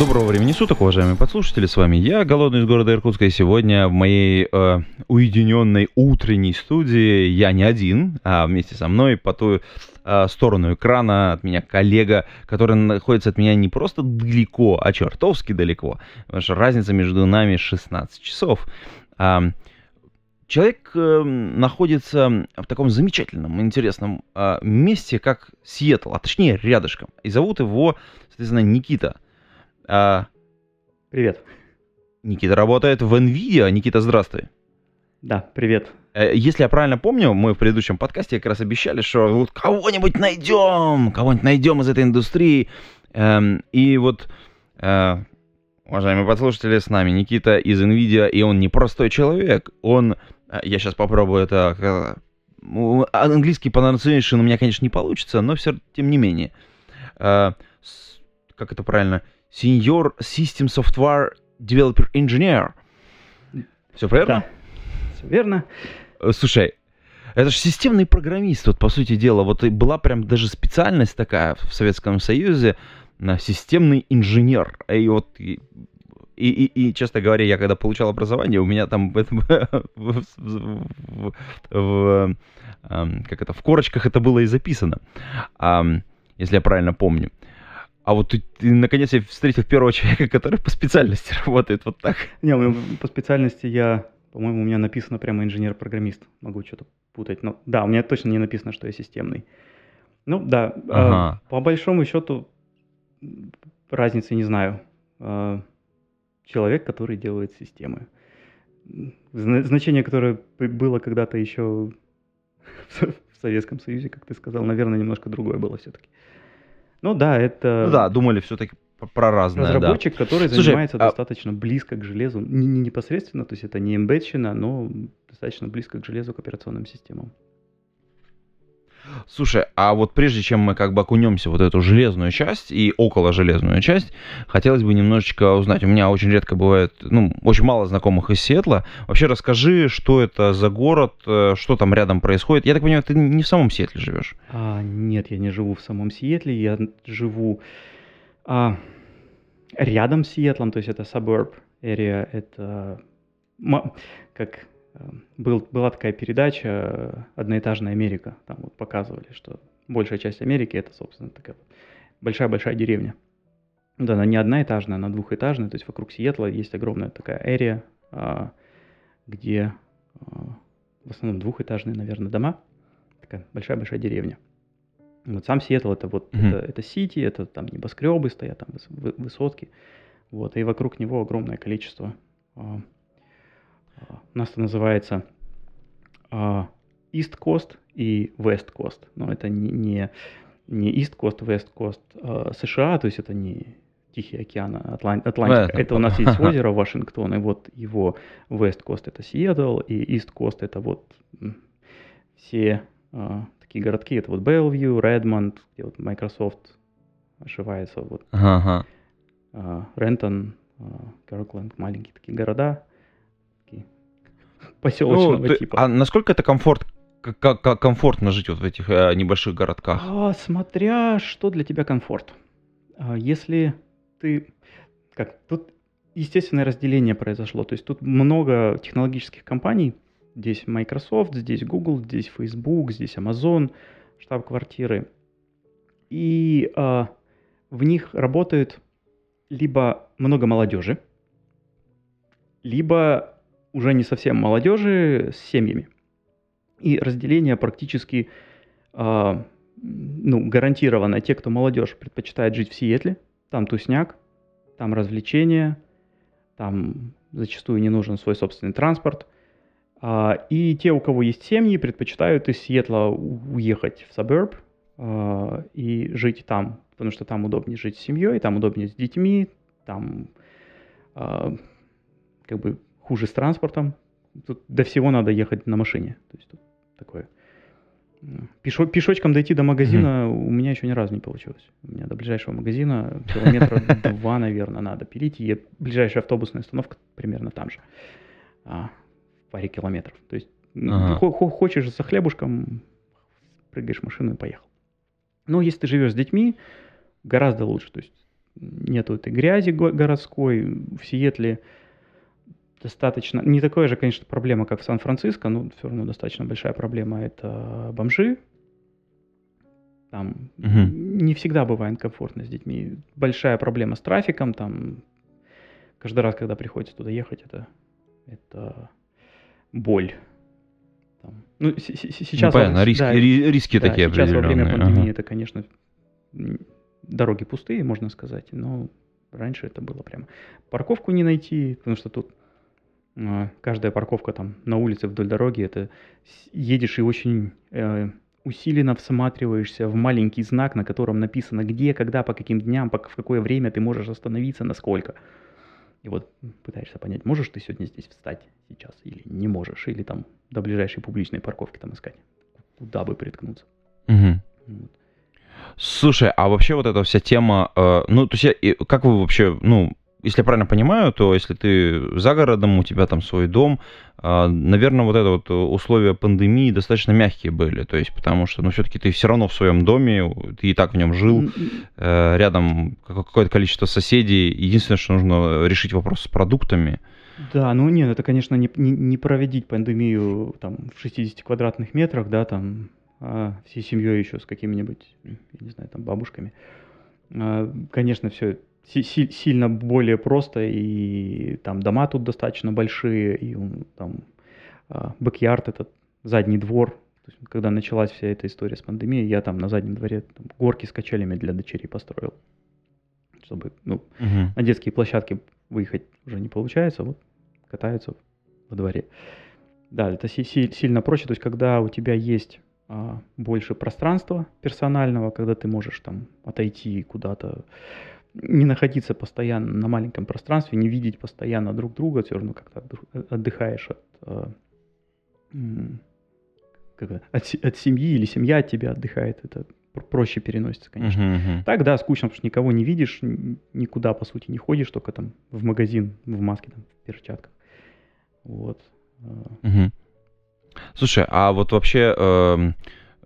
Доброго времени суток, уважаемые подслушатели, с вами я, Голодный из города Иркутска, и сегодня в моей э, уединенной утренней студии я не один, а вместе со мной по ту э, сторону экрана от меня коллега, который находится от меня не просто далеко, а чертовски далеко, потому что разница между нами 16 часов. А, Человек э, находится в таком замечательном, интересном э, месте, как Сиэтл, а точнее рядышком. И зовут его, соответственно, Никита. А, Привет. Никита работает в NVIDIA. Никита, здравствуй. Да, привет. Э, Если я правильно помню, мы в предыдущем подкасте как раз обещали, что вот кого-нибудь найдем, кого-нибудь найдем из этой индустрии. Эм, И вот, э, уважаемые подслушатели, с нами Никита из NVIDIA, и он не простой человек, он, э, я сейчас попробую это, английский pronunciation у меня, конечно, не получится, но все тем не менее. Как это правильно? Senior System Software Developer Engineer. Все правильно? Да, все верно. Э, Слушай, это же системный программист, вот по сути дела, вот и была прям даже специальность такая в Советском Союзе, на системный инженер. И вот, и, и, и- честно говоря, я когда получал образование, у меня там это в, в- в- эм, как это, в корочках это было и записано, если я правильно помню. А вот ты, ты, наконец я встретил первого человека, который по специальности работает вот так. Не, у меня по специальности я, по-моему, у меня написано прямо инженер-программист. Могу что-то путать. Но да, у меня точно не написано, что я системный. Ну да, э, Ага. по большому счету разницы не знаю. Э, Человек, который делает системы. Значение, которое было когда-то еще в Со- в Советском Союзе, как ты сказал, наверное, немножко другое было все-таки. Ну да, это... Ну да, думали все-таки про разное, да. Разработчик, который Слушай, занимается а- достаточно близко к железу, не, не непосредственно, то есть это не эмбедщина, но достаточно близко к железу, к операционным системам. Слушай, а вот прежде чем мы как бы окунемся вот эту железную часть и около железную часть, хотелось бы немножечко узнать. У меня очень редко бывает, ну, очень мало знакомых из Сиэтла. Вообще расскажи, что это за город, э, что там рядом происходит. Я так понимаю, ты не в самом Сиэтле живешь. А, нет, я не живу в самом Сиэтле, я живу а, рядом с Сиэтлом, то есть это suburb area, это как был, была такая передача э, «Одноэтажная Америка», там вот показывали, что большая часть Америки это, собственно, такая большая-большая деревня. Да, она не одноэтажная, она двухэтажная, то есть вокруг Сиэтла есть огромная такая area, а, где а, в основном двухэтажные, наверное, дома, такая большая-большая деревня. Вот сам Сиэтл это вот Мгм. это, это сити, это там небоскребы стоят, там выс- вы- высотки, вот и вокруг него огромное количество. У нас это называется а, East Coast и West Coast, но это не не, East Coast, West Coast а, США, то есть это не Тихий океан, а Атлан- Атлантика. это- Это у нас есть озеро Вашингтон, и вот его West Coast это Сиэтл, и East Coast это вот все а, такие городки, это вот Белвью, Редмонд, где вот Microsoft ошивается, вот. Ага, а, Рентон, а, маленькие такие города, поселочного Ну, ты- типа. а насколько это комфорт, как, как- комфортно жить вот в этих э, небольших городках? А, смотря что для тебя комфорт. А, Если ты... Как, тут естественное разделение произошло. То есть тут много технологических компаний. Здесь Microsoft, здесь Google, здесь Facebook, здесь Amazon, штаб-квартиры. И а, в них работают либо много молодежи, либо уже не совсем молодежи с семьями. И разделение практически а, ну, гарантированно те, кто молодежь, предпочитает жить в Сиэтле, там тусняк, там развлечения, там зачастую не нужен свой собственный транспорт. А, и те, у кого есть семьи, предпочитают из Сиэтла уехать в suburb а, и жить там, потому что там удобнее жить с семьей, там удобнее с детьми, там а, как бы хуже с транспортом, тут до всего надо ехать на машине. То есть тут такое. Пешо, пешочком дойти до магазина у меня еще ни разу не получилось. У меня до ближайшего магазина километра два, наверное, надо пилить. И ближайшая автобусная остановка примерно там же. а, в паре километров. То есть Ага. хо- хо- хочешь за хлебушком, прыгаешь в машину и поехал. Но если ты живешь с детьми, гораздо лучше. То есть нету этой грязи го- городской. В Сиэтле достаточно... Не такая же, конечно, проблема, как в Сан-Франциско, но все равно достаточно большая проблема. Это бомжи. Там Мгм. не всегда бывает комфортно с детьми. Большая проблема с трафиком. Там каждый раз, когда приходится туда ехать, это, это боль. Там. Ну, с- с- с- сейчас... ну, понятно, во- риски, да, ри- риски да, такие сейчас во время пандемии ага. это, конечно, дороги пустые, можно сказать, но раньше это было прямо. Парковку не найти, потому что тут каждая парковка там на улице вдоль дороги, это едешь и очень э, усиленно всматриваешься в маленький знак, на котором написано где, когда, по каким дням, по, в какое время ты можешь остановиться, насколько. И вот пытаешься понять, можешь ты сегодня здесь встать сейчас или не можешь, или там до ближайшей публичной парковки там искать, куда бы приткнуться. Мгм. Вот. Слушай, а вообще вот эта вся тема, э, ну, то есть, как вы вообще, ну, если я правильно понимаю, то если ты за городом, у тебя там свой дом, наверное, вот это вот условия пандемии достаточно мягкие были, то есть, потому что, ну, все-таки ты все равно в своем доме, ты и так в нем жил, э, рядом ка- какое-то количество соседей, единственное, что нужно решить вопрос с продуктами. Да, ну нет, это, конечно, не, не, не проводить пандемию там в 60 квадратных метрах, да, там а, всей семьей еще с какими-нибудь, я не знаю, там бабушками. А, Конечно, все сильно более просто, и там дома тут достаточно большие, и там а, бэк-ярд, этот задний двор. То есть, когда началась вся эта история с пандемией, я там на заднем дворе там, горки с качелями для дочерей построил, чтобы, ну, Мгм. на детские площадки выехать уже не получается, вот катаются во дворе. Да, это си- си- сильно проще, то есть когда у тебя есть а, больше пространства персонального, когда ты можешь там отойти куда-то, не находиться постоянно на маленьком пространстве, не видеть постоянно друг друга, все равно как-то отдых- отдыхаешь от, м, как от, от семьи или семья от тебя отдыхает, это пр- проще переносится, конечно. Мгм, мгм. Так, да, скучно, потому что никого не видишь, никуда, по сути, не ходишь, только там в магазин, в маске, там, в перчатках. Вот. Мгм. Слушай, а вот вообще эм,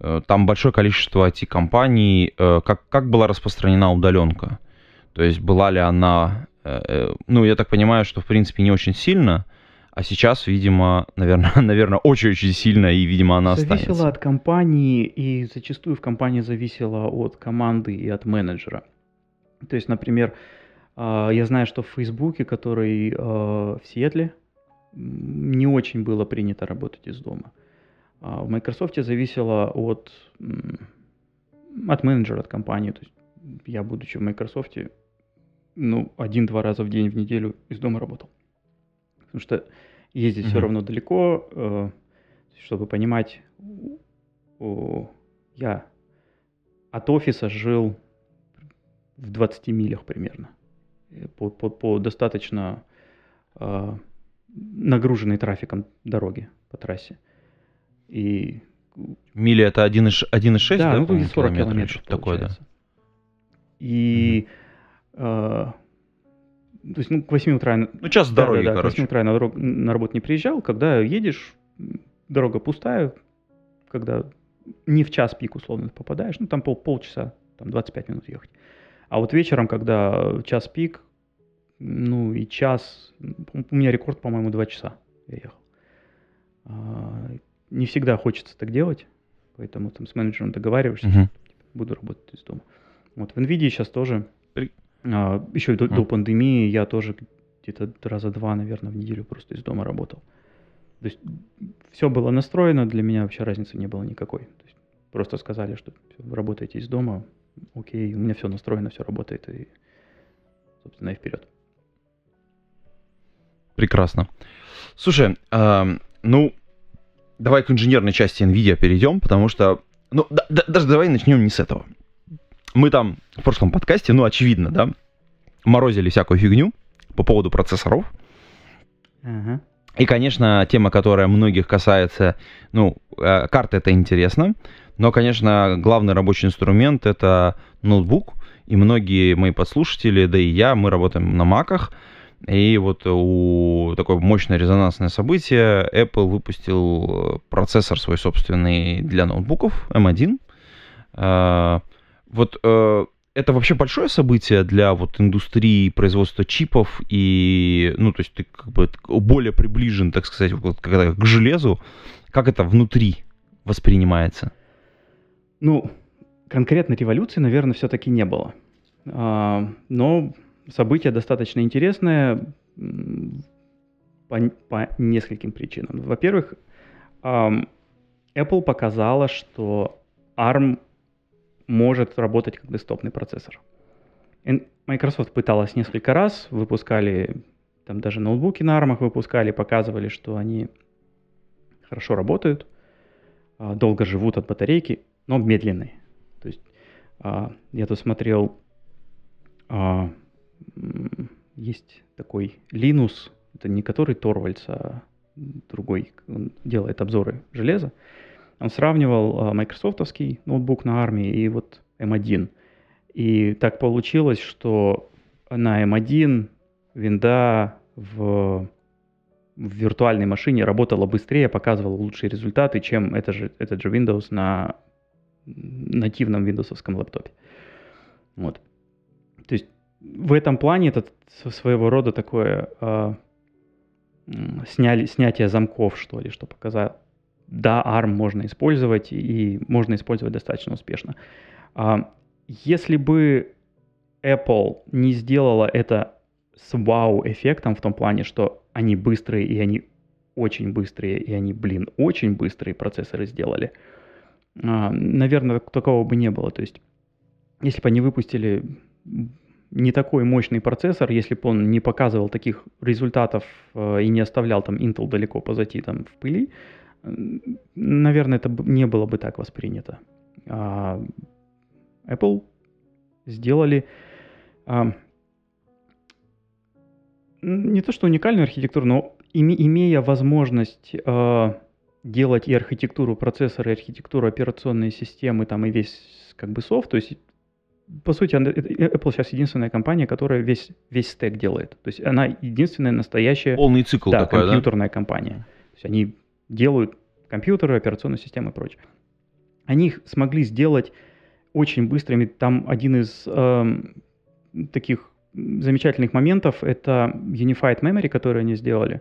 э, там большое количество IT-компаний, э, как, как была распространена удаленка? То есть была ли она, э, э, ну, я так понимаю, что в принципе не очень сильно, а сейчас, видимо, наверное, наверное, очень-очень сильно, и, видимо, она Зависело останется. от компании, и зачастую в компании зависело от команды и от менеджера. То есть, например, а, я знаю, что в Фейсбуке, который а, в Сиэтле, не очень было принято работать из дома. А в Microsoft зависело от, от менеджера, от компании. То есть я, будучи в Microsoft, ну, один-два раза в день, в неделю из дома работал. Потому что ездить все Мгм. равно далеко, э, чтобы понимать, о, я от офиса жил в 20 милях примерно. По, по, по достаточно э, нагруженной трафиком дороги по трассе. И Мили это 1,6, 1,6 да, да, ну по-моему, тут 40 километра или километров что-то такое, да? И э, то есть, ну, к 8 утра... Ну, час да, дороги, да, да, к короче. 8 утра я на, дорог- на работу не приезжал. Когда едешь, дорога пустая, когда не в час пик условно попадаешь, ну, там пол, полчаса, там 25 минут ехать. А вот вечером, когда час пик, ну, и час... У меня рекорд, по-моему, 2 часа я ехал. А, Не всегда хочется так делать, поэтому там с менеджером договариваешься, Мгм. буду работать из дома. Вот в NVIDIA сейчас тоже, еще до, до пандемии я тоже где-то раза два, наверное, в неделю просто из дома работал. То есть все было настроено, для меня вообще разницы не было никакой. То есть просто сказали, что вы работаете из дома, окей, у меня все настроено, все работает, и, собственно, и вперед. Прекрасно. Слушай, ам, ну, давай к инженерной части NVIDIA перейдем, потому что, ну, да- да- даже давай начнем не с этого. Мы там в прошлом подкасте, ну, очевидно, да, морозили всякую фигню по поводу процессоров. Ага. И, конечно, тема, которая многих касается, ну, э, карта это интересно, но, конечно, главный рабочий инструмент это ноутбук, и многие мои подслушатели, да и я, мы работаем на маках, и вот у такое мощное резонансное событие Apple выпустил процессор свой собственный для ноутбуков M1. Вот э, это вообще большое событие для вот индустрии производства чипов и, ну, то есть ты как бы более приближен, так сказать, вот, к железу. Как это внутри воспринимается? Ну, конкретно революции, наверное, все-таки не было. А, но событие достаточно интересное по, по нескольким причинам. Во-первых, Apple показала, что ARM может работать как десктопный процессор. Microsoft пыталась несколько раз, выпускали, там даже ноутбуки на армах выпускали, показывали, что они хорошо работают, а, долго живут от батарейки, но медленные. То есть а, я тут смотрел, а, есть такой Linux, это не который Торвальдс, а другой, он делает обзоры железа. Он сравнивал а, майкрософтовский ноутбук на армии и вот M1. И так получилось, что на M1 винда в, в виртуальной машине работала быстрее, показывала лучшие результаты, чем это же, этот же Windows на нативном виндовсовском лаптопе. Вот. То есть в этом плане это своего рода такое э, сняли, снятие замков, что ли, что показало, да, ARM можно использовать и можно использовать достаточно успешно. А, если бы Apple не сделала это с вау-эффектом в том плане, что они быстрые и они очень быстрые, и они, блин, очень быстрые процессоры сделали, а, наверное, такого бы не было. То есть, если бы они выпустили не такой мощный процессор, если бы он не показывал таких результатов э, и не оставлял там Intel далеко позади там в пыли, наверное, это не было бы так воспринято. А Apple сделали а, не то что уникальную архитектуру, но име, имея возможность а, делать и архитектуру процессора, и архитектуру операционной системы, там и весь как бы софт, то есть по сути, Apple сейчас единственная компания, которая весь, весь стек делает. То есть она единственная настоящая Полный цикл да, такой, компьютерная да? компания. То есть они делают компьютеры, операционную систему и прочее. Они их смогли сделать очень быстрыми. Там один из э, таких замечательных моментов – это Unified Memory, который они сделали.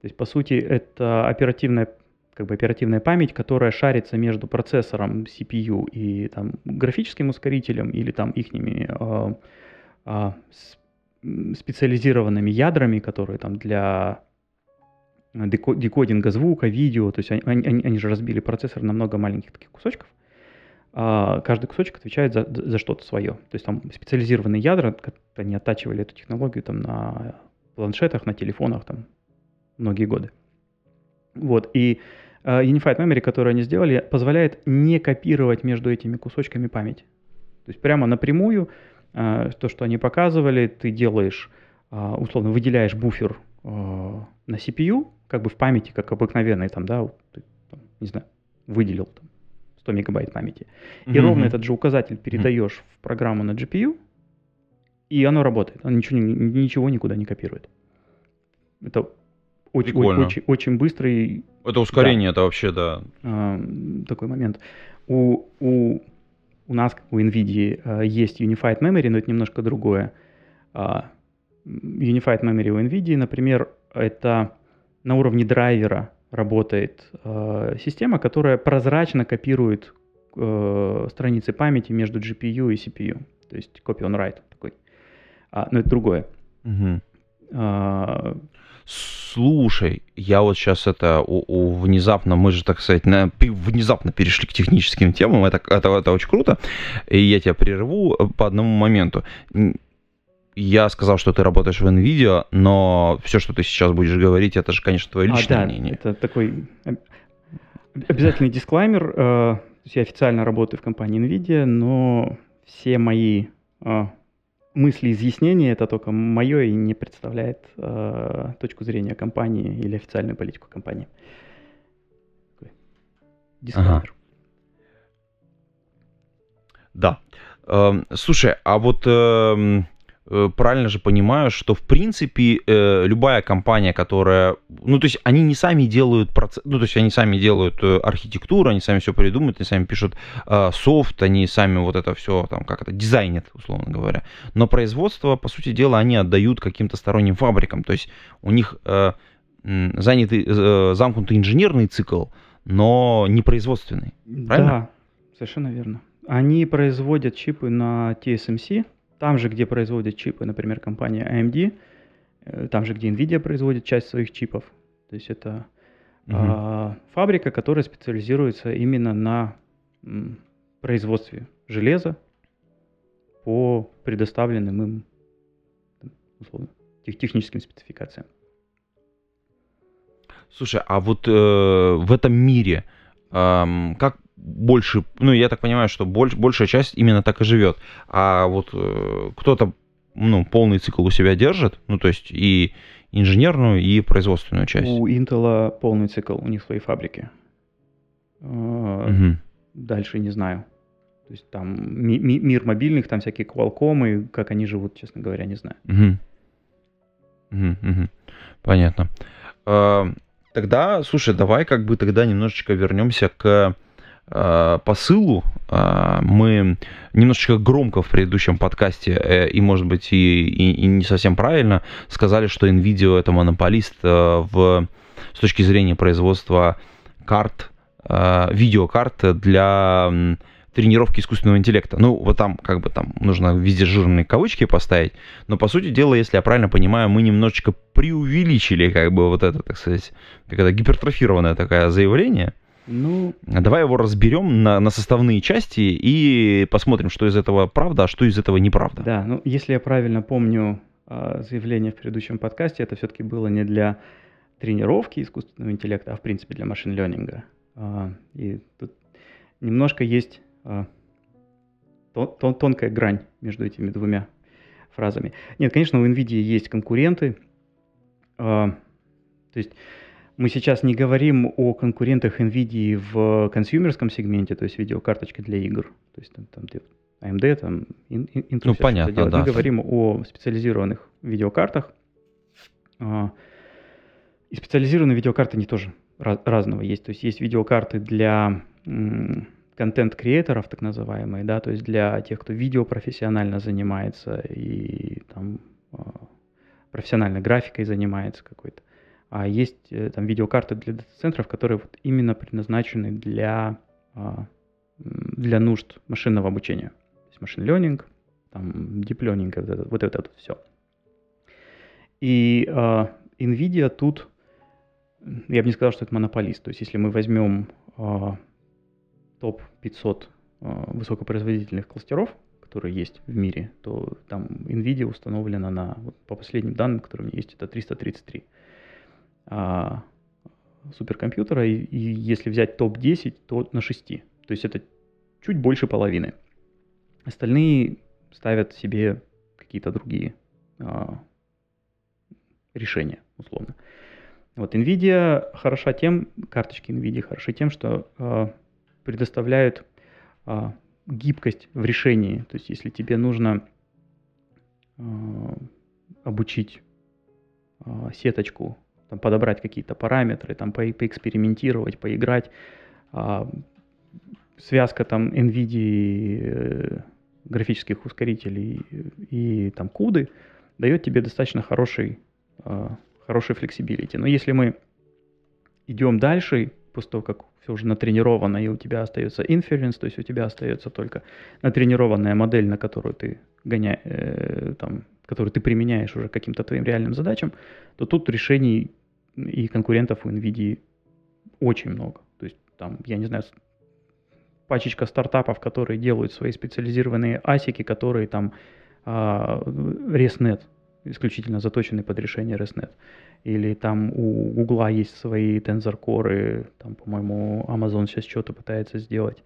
То есть, по сути, это оперативная, как бы оперативная память, которая шарится между процессором CPU и там, графическим ускорителем или там ихними э, э, специализированными ядрами, которые там для декодинга звука, видео, то есть они, они, они же разбили процессор на много маленьких таких кусочков. А каждый кусочек отвечает за, за что-то свое. То есть там специализированные ядра, они оттачивали эту технологию там на планшетах, на телефонах там многие годы. Вот, и uh, Unified Memory, который они сделали, позволяет не копировать между этими кусочками память. То есть прямо напрямую uh, то, что они показывали, ты делаешь, uh, условно, выделяешь буфер на CPU, как бы в памяти, как обыкновенный, там, да, ты, там, не знаю, выделил там, 100 мегабайт памяти. И mm-hmm. ровно этот же указатель передаешь mm-hmm. в программу на GPU, и оно работает. Оно ничего, ничего никуда не копирует. Это очень, очень, очень быстрый... Это ускорение, да, это вообще, да. А, такой момент. У, у, у нас, у NVIDIA, а, есть Unified Memory, но это немножко другое. А, Unified Memory у NVIDIA, например, это на уровне драйвера работает э, система, которая прозрачно копирует э, страницы памяти между GPU и CPU. То есть copy on write такой. А, но это другое. Угу. А, Слушай, я вот сейчас это у, у, внезапно, мы же, так сказать, на, внезапно перешли к техническим темам, это, это, это очень круто, и я тебя прерву э, по одному моменту я сказал, что ты работаешь в NVIDIA, но все, что ты сейчас будешь говорить, это же, конечно, твое личное а, да, мнение. Это такой обязательный дисклаймер. Э, я официально работаю в компании NVIDIA, но все мои э, мысли изъяснения это только мое и не представляет э, точку зрения компании или официальную политику компании. Дисклеймер. Ага. Да. Э, слушай, а вот э, Э, правильно же понимаю, что в принципе э, любая компания, которая, ну то есть они не сами делают процесс, ну то есть они сами делают э, архитектуру, они сами все придумывают, они сами пишут софт, они сами вот это все там как это дизайнят, условно говоря. Но производство, по сути дела, они отдают каким-то сторонним фабрикам, то есть у них занятый, замкнутый инженерный цикл, но не производственный. Правильно? Да, совершенно верно. Они производят чипы на TSMC, там же, где производят чипы, например, компания AMD, э, там же, где NVIDIA производит часть своих чипов. То есть это угу. а, фабрика, которая специализируется именно на м, производстве железа по предоставленным им условно, тех, техническим спецификациям. Слушай, а вот э, в этом мире э, как больше, ну, я так понимаю, что больш, большая часть именно так и живет. А вот э, кто-то, ну, полный цикл у себя держит, ну, то есть и инженерную, и производственную часть. У Intel полный цикл, у них свои фабрики. Угу. Дальше не знаю. То есть там ми- ми- мир мобильных, там всякие Qualcomm, и как они живут, честно говоря, не знаю. Угу. Угу, угу. Понятно. А, тогда, слушай, давай как бы тогда немножечко вернемся к Э, посылу э, мы немножечко громко в предыдущем подкасте э, и, может быть, и, и, и не совсем правильно сказали, что NVIDIA это монополист в, с точки зрения производства карт, видеокарт для тренировки искусственного интеллекта. Ну, вот там, как бы там, нужно везде жирные кавычки поставить, но, по сути дела, если я правильно понимаю, мы немножечко преувеличили, как бы, вот это, так сказать, как это, гипертрофированное такое заявление – ну, давай его разберем на, на составные части и посмотрим, что из этого правда, а что из этого неправда. Да, ну если я правильно помню а, заявление в предыдущем подкасте, это все-таки было не для тренировки искусственного интеллекта, а в принципе для машин-ленинга. А, и тут немножко есть а, тон, тонкая грань между этими двумя фразами. Нет, конечно, у NVIDIA есть конкуренты. То есть мы сейчас не говорим о конкурентах NVIDIA в консюмерском сегменте, то есть видеокарточки для игр. То есть там, там AMD, там Intel. Ну, понятно, да. Мы говорим о специализированных видеокартах. А, и специализированные видеокарты не тоже разного есть. То есть есть видеокарты для контент-креаторов, так называемые, да, то есть для тех, кто видео профессионально занимается и там а, профессиональной графикой занимается какой-то. А есть э, там видеокарты для дата-центров, которые вот именно предназначены для, а, для нужд машинного обучения. То есть машин learning, там deep learning, вот это вот, это все. И uh, NVIDIA тут, я бы не сказал, что это монополист. То есть если мы возьмем uh, топ 500 uh, высокопроизводительных кластеров, которые есть в мире, то там NVIDIA установлена на, вот по последним данным, которые у меня есть, это 333 а, суперкомпьютера, и, и если взять топ-10, то на 6. То есть это чуть больше половины. Остальные ставят себе какие-то другие а, решения, условно. Вот NVIDIA хороша тем, карточки NVIDIA хороши тем, что а, предоставляют а, гибкость в решении. То есть если тебе нужно а, обучить а, сеточку там, подобрать какие-то параметры, там, по поэкспериментировать, поиграть. А, связка там NVIDIA э, графических ускорителей и, и там CUDA дает тебе достаточно хороший, э, хороший flexibility. Но если мы идем дальше, после того, как все уже натренировано, и у тебя остается inference, то есть у тебя остается только натренированная модель, на которую ты гоняешь, э, там, который ты применяешь уже каким-то твоим реальным задачам, то тут решений и конкурентов у NVIDIA очень много. То есть там, я не знаю, пачечка стартапов, которые делают свои специализированные асики, которые там а, ResNet, исключительно заточены под решение ResNet. Или там у Google есть свои Tensor Core, там, по-моему, Amazon сейчас что-то пытается сделать.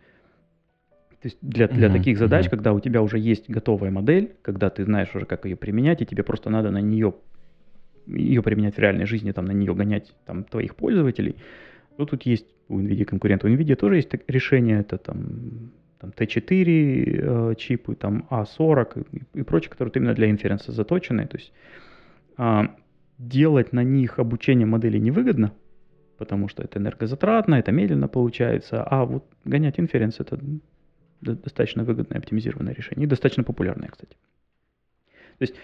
То есть для, для Мгм, таких задач, мгм. когда у тебя уже есть готовая модель, когда ты знаешь уже, как ее применять, и тебе просто надо на нее ее применять в реальной жизни, там на нее гонять там твоих пользователей, то тут есть у NVIDIA конкурент. У NVIDIA тоже есть решение, это там, там T4 э, чипы, там A40 и, и прочее, которые именно для инференса заточены. То есть а, делать на них обучение модели невыгодно, потому что это энергозатратно, это медленно получается, а вот гонять инференс это достаточно выгодное оптимизированное решение и достаточно популярное, кстати. То есть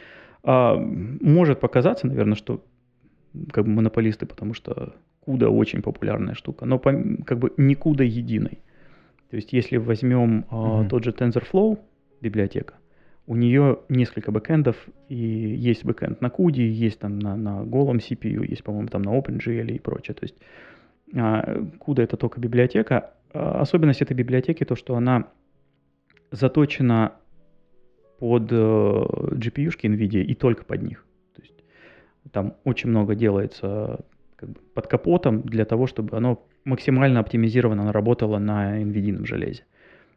а, может показаться, наверное, что как бы монополисты, потому что CUDA очень популярная штука, но пом- как бы не CUDA единой. То есть если возьмем а, Мгм. тот же TensorFlow библиотека, у нее несколько бэкэндов, и есть бэкэнд на CUDA, есть там на, на голом CPU, есть, по-моему, там на OpenGL и прочее. То есть а, CUDA это только библиотека. А, Особенность этой библиотеки то, что она заточена под э, GPU-шки NVIDIA и только под них. То есть там очень много делается как бы, под капотом для того, чтобы оно максимально оптимизированно работало на NVIDIA железе.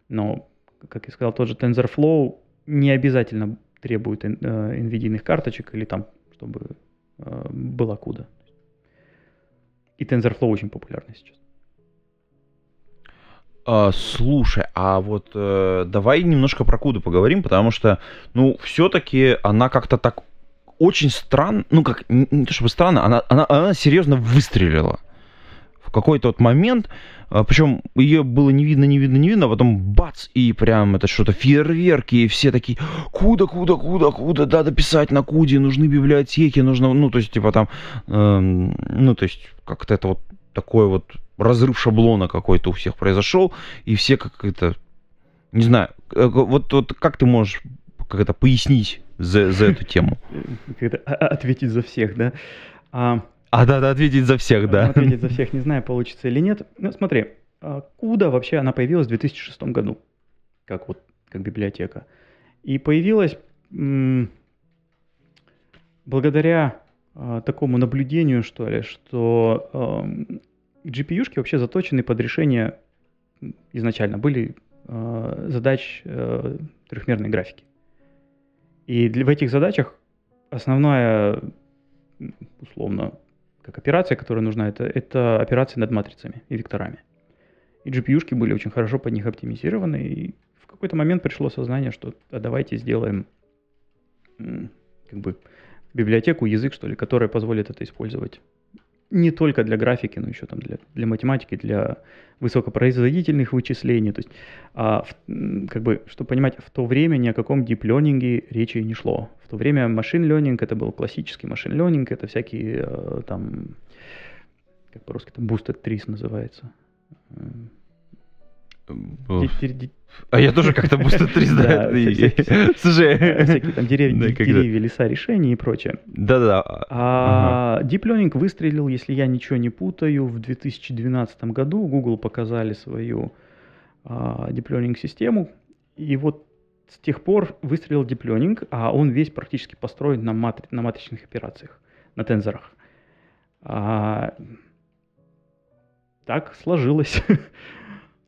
Но, как я сказал, тот же TensorFlow не обязательно требует э, NVIDIA карточек или там, чтобы э, была CUDA. И TensorFlow очень популярный сейчас. А, слушай, а вот э, давай немножко про Куду поговорим, потому что, ну, все-таки она как-то так очень странно, ну, как, не, то чтобы странно, она, она, она серьезно выстрелила. В какой-то вот момент, причем ее было не видно, не видно, не видно, а потом бац, и прям это что-то фейерверки, и все такие, куда, куда, куда, куда, надо писать на Куде, нужны библиотеки, нужно, ну, то есть, типа там, эм, ну, то есть, как-то это вот такой вот разрыв шаблона какой-то у всех произошел, и все как это, не знаю, э, вот, вот как ты можешь как это пояснить за, за эту тему? Как-то а- ответить за всех, да? А, А, да, да, ответить за всех, да. Ответить за всех, не знаю, получится или нет. Ну, смотри, а, CUDA вообще, она появилась в 2006 году, как вот, как библиотека. И появилась м, благодаря а, такому наблюдению, что ли, что GPU-шки вообще заточены под решение изначально были а, задач а, трехмерной графики. И для, в этих задачах основная, условно, как операция, которая нужна, это, это операции над матрицами и векторами. И GPU-шки были очень хорошо под них оптимизированы, и в какой-то момент пришло сознание, что а давайте сделаем как бы библиотеку, язык, что ли, которая позволит это использовать не только для графики, но еще там для, для математики, для высокопроизводительных вычислений. То есть, а, в- как бы, чтобы понимать, в то время ни о каком deep learning речи не шло. В то время машин learning это был классический машин learning, это всякие э, там, как по-русски, там boosted trees называется. А я тоже как-то быстро 300. Да, и- всякие- там дерев- Да, ди- когда- деревья, леса, решения и прочее. Да-да. А Deep Learning выстрелил, если я ничего не путаю, в 2012 году. Google показали свою а, Deep Learning систему. И вот с тех пор выстрелил Deep Learning, а он весь практически построен на, матри- на матричных операциях, на тензорах. А, так сложилось.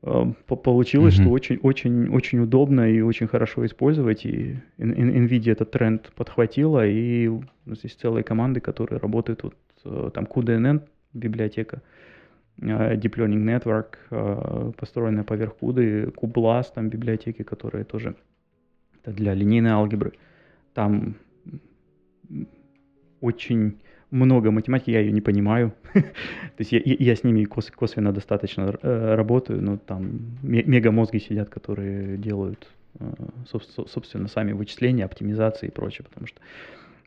Э, по- Получилось, Мгм. что очень, очень, очень удобно и очень хорошо использовать. И NVIDIA этот тренд подхватила, и есть целые команды, которые работают. Вот, э, там QDNN библиотека, э, Deep Learning Network, э, построенная поверх CUDA, QBLAS, там библиотеки, которые тоже для линейной алгебры. Там очень много математики, я ее не понимаю. То есть я, я- с ними кос- косвенно достаточно э, работаю, но там ме- мегамозги сидят, которые делают, э, соб- со- собственно, сами вычисления, оптимизации и прочее, потому что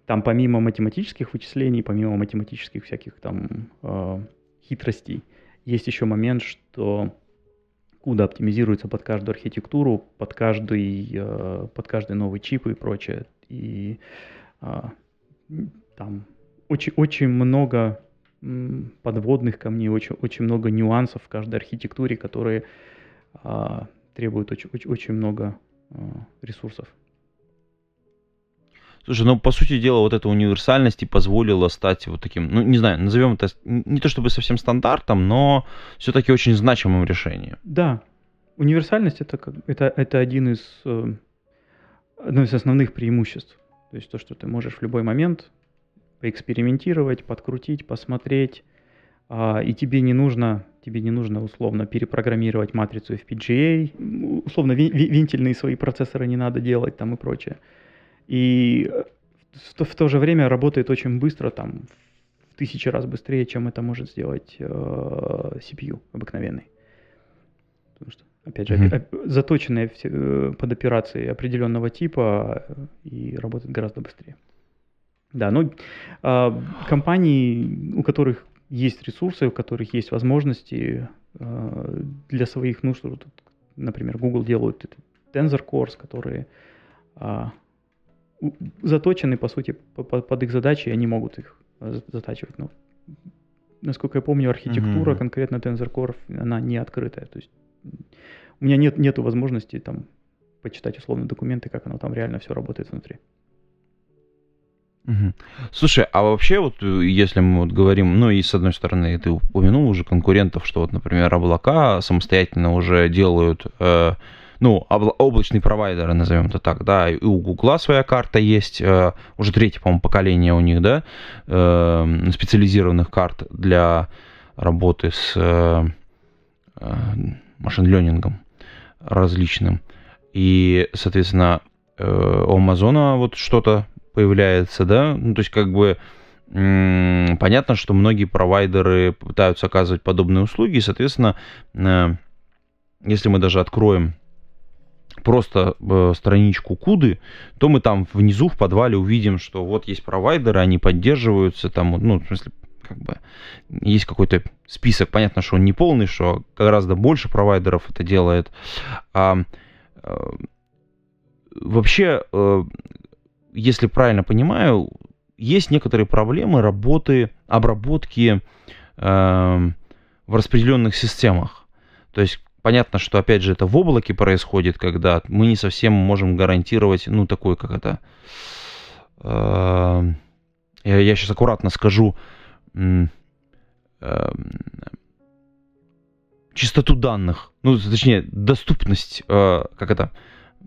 там помимо математических вычислений, помимо математических всяких там э, хитростей, есть еще момент, что куда оптимизируется под каждую архитектуру, под каждый, под каждый новый чип и прочее. И там очень, очень много подводных камней, очень, очень много нюансов в каждой архитектуре, которые а, требуют очень, очень, очень много а, ресурсов. Слушай, ну, по сути дела, вот эта универсальность и позволила стать вот таким, ну, не знаю, назовем это не то чтобы совсем стандартом, но все-таки очень значимым решением. Да, универсальность это, как, это, это один из, э, одно из основных преимуществ. То есть то, что ты можешь в любой момент поэкспериментировать, подкрутить, посмотреть, а, и тебе не нужно, тебе не нужно условно перепрограммировать матрицу FPGA, условно винтельные свои процессоры не надо делать там и прочее. И в, в то же время работает очень быстро, там в тысячи раз быстрее, чем это может сделать э, CPU обыкновенный. Потому что, опять же, mm-hmm. заточенные э, под операции определенного типа э, и работает гораздо быстрее. Да, ну, э, компании, у которых есть ресурсы, у которых есть возможности э, для своих нужд, вот, например, Google делают Tensor Cores, которые э, заточены, по сути, под, под их задачи, и они могут их затачивать. Но, насколько я помню, архитектура mm-hmm. конкретно Tensor Core, она не открытая. То есть у меня нет нету возможности там почитать условно документы, как оно там реально все работает внутри. Слушай, а вообще вот э, если мы вот говорим, ну и с одной стороны ты упомянул уже конкурентов, что вот, например, облака самостоятельно уже делают э, ну, облачные провайдеры, назовем это так, да, и у Гугла своя карта есть, э, уже третье, по-моему, поколение у них, да, э, специализированных карт для работы с э, машин-ленингом различным. И, соответственно, у Амазона вот что-то появляется, да, ну, то есть как бы понятно, что многие провайдеры пытаются оказывать подобные услуги, и, соответственно, если мы даже откроем просто э, страничку Куды, то мы там внизу в подвале увидим, что вот есть провайдеры, они поддерживаются, там, ну, в смысле, как бы есть какой-то список, понятно, что он не полный, что гораздо больше провайдеров это делает. А, а вообще, э, если правильно понимаю, есть некоторые проблемы работы, обработки э, в распределенных системах. То есть Понятно, что, опять же, это в облаке происходит, когда мы не совсем можем гарантировать, ну, такой, как это... Э, я, сейчас аккуратно скажу... Э, чистоту данных, ну, точнее, доступность, э, как это, э,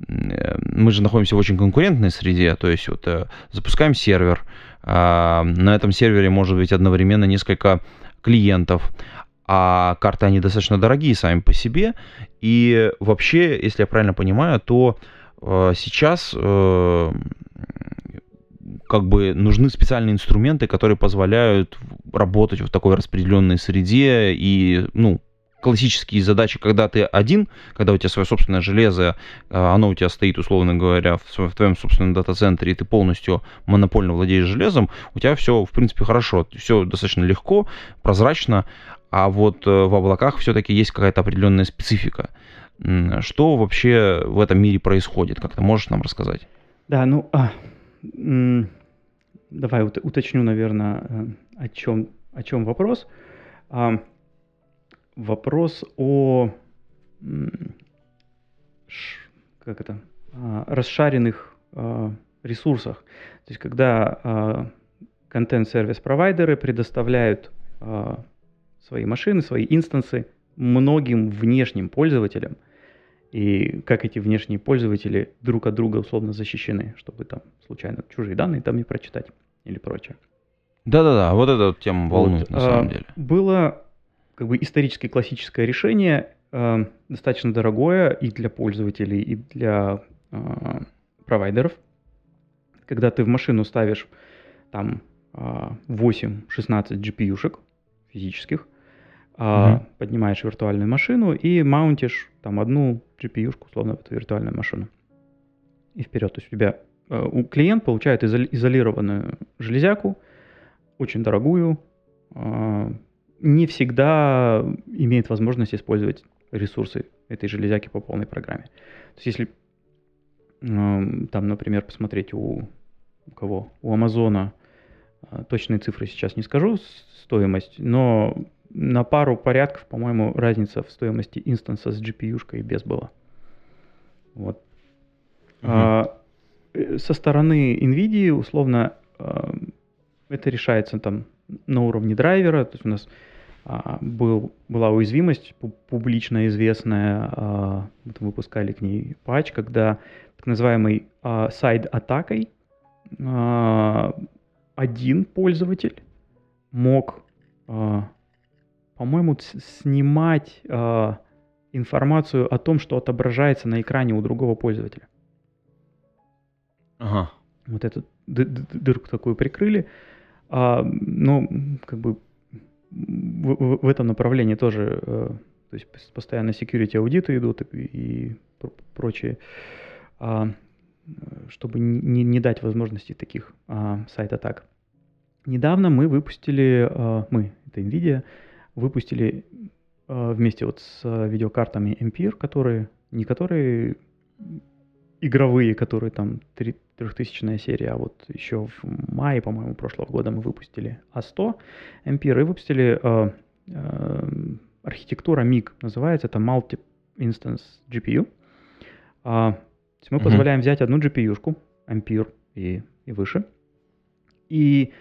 мы же находимся в очень конкурентной среде, то есть вот э, запускаем сервер, э, на этом сервере может быть одновременно несколько клиентов, а карты, они достаточно дорогие сами по себе. И вообще, если я правильно понимаю, то э, сейчас э, как бы нужны специальные инструменты, которые позволяют работать в такой распределенной среде и, ну, классические задачи, когда ты один, когда у тебя свое собственное железо, э, оно у тебя стоит, условно говоря, в, в твоем собственном дата-центре, и ты полностью монопольно владеешь железом, у тебя все, в принципе, хорошо, все достаточно легко, прозрачно, а вот э, в облаках все-таки есть какая-то определенная специфика. Что вообще в этом мире происходит? Как ты можешь нам рассказать? Да, ну, а, давай уточню, наверное, э, о чем, о чем вопрос. А, вопрос о как это, а, расшаренных а, ресурсах. То есть, когда а, контент-сервис-провайдеры предоставляют свои машины, свои инстансы многим внешним пользователям, и как эти внешние пользователи друг от друга условно защищены, чтобы там случайно чужие данные там не прочитать или прочее. Да-да-да, вот эта вот тема волнует вот, на самом деле. Было как бы исторически классическое решение, э, достаточно дорогое и для пользователей, и для э, провайдеров. Когда ты в машину ставишь там э, 8-16 GPU-шек физических, угу. поднимаешь виртуальную машину и маунтишь там одну GPU-шку, условно, в эту виртуальную машину. И вперед. То есть у тебя э, у клиент получает изолированную железяку, очень дорогую, а, не всегда имеет возможность использовать ресурсы этой железяки по полной программе. То есть если там, например, посмотреть у, у кого? У Амазона а, точные цифры сейчас не скажу, стоимость, но на пару порядков, по-моему, разница в стоимости инстанса с GPU-шкой без была. Вот. Угу. А, э, со стороны NVIDIA, условно, это решается там на уровне драйвера, то есть у нас а, был, была уязвимость публично известная, а, вот выпускали к ней патч, когда так называемой а, сайд-атакой один пользователь мог, по-моему, снимать информацию о том, что отображается на экране у другого пользователя. Ага. Вот эту дырку такую прикрыли. А, ну, как бы в, в этом направлении тоже, э, то есть постоянно security аудиты идут и, и прочее, а, чтобы не, не дать возможности таких а, сайт-атак. Недавно мы выпустили, а, мы, это NVIDIA, выпустили вместе вот с видеокартами Ampere, которые, не которые игровые, которые там 3000 серия, а вот еще в мае, по-моему, прошлого года мы выпустили А100 Ampere и выпустили э, э, архитектура MIG, называется это Multi Instance GPU. А, то есть мы mm-hmm. позволяем взять одну GPU-шку, Ampere и, и выше, и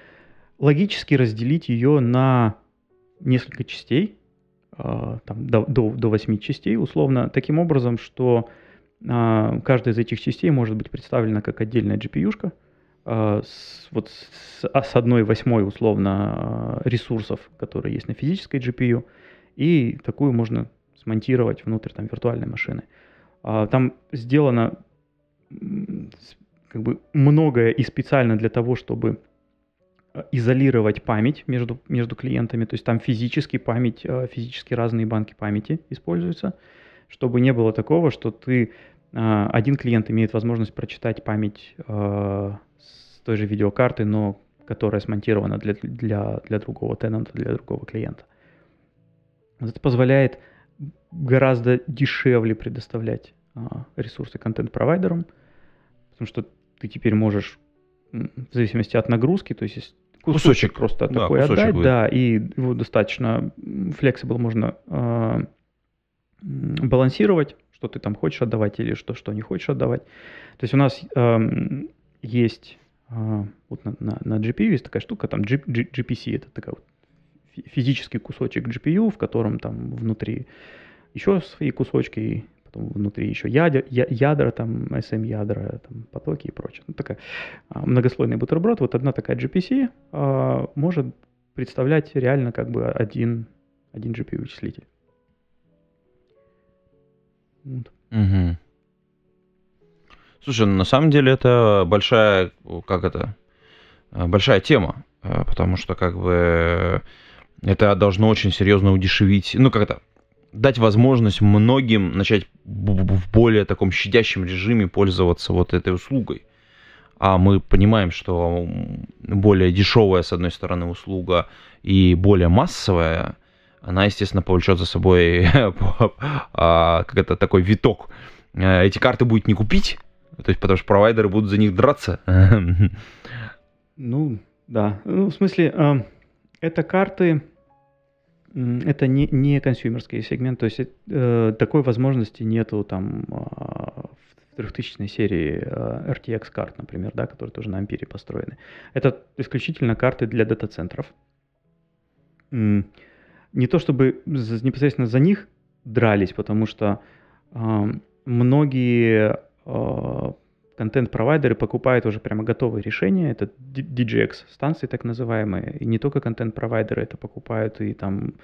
логически разделить ее на несколько частей, э, там, до, до, до 8 частей условно, таким образом, что каждая из этих частей может быть представлена как отдельная GPU-шка, а, с, вот с, а, с одной восьмой условно ресурсов, которые есть на физической GPU, и такую можно смонтировать внутрь там, виртуальной машины. Там сделано как бы многое и специально для того, чтобы изолировать память между, между клиентами, то есть там физически память, физически разные банки памяти используются, чтобы не было такого, что ты а, один клиент имеет возможность прочитать память а, с той же видеокарты, но которая смонтирована для, для, для другого тенанта, для другого клиента. Это позволяет гораздо дешевле предоставлять а, ресурсы контент-провайдерам, потому что ты теперь можешь, в зависимости от нагрузки, то есть кусочек, кусочек просто да, такой отдать, будет. да, и его достаточно flexible можно э, балансировать, что ты там хочешь отдавать или что, что не хочешь отдавать. То есть у нас э, есть э, вот на, на, на GPU есть такая штука, там G, G, GPC, это такая вот физический кусочек GPU, в котором там внутри еще свои кусочки, потом внутри еще ядер, ядра, там SM ядра, там потоки и прочее. Ну, такая а, многослойный бутерброд. Вот одна такая GPC а, может представлять реально как бы один, один GPU вычислитель. Вот. Угу. Слушай, ну, на самом деле это большая, как это, э, большая тема, э, потому что как бы это должно очень серьезно удешевить, ну как это, дать возможность многим начать в более таком щадящем режиме пользоваться вот этой услугой. А мы понимаем, что более дешевая, с одной стороны, услуга и более массовая, она, естественно, повлечет за собой а, как это такой виток. Э, эти карты будет не купить, то есть потому что провайдеры будут за них драться. Ну, да. Ну, в смысле, э, это карты, это не, не консюмерский сегмент, то есть э, такой возможности нету там в 3000 серии RTX карт, например, да, которые тоже на Ампире построены. Это исключительно карты для дата-центров не то чтобы непосредственно за них дрались, потому что э, многие э, контент-провайдеры покупают уже прямо готовые решения, это DJX станции так называемые, и не только контент-провайдеры это покупают, и там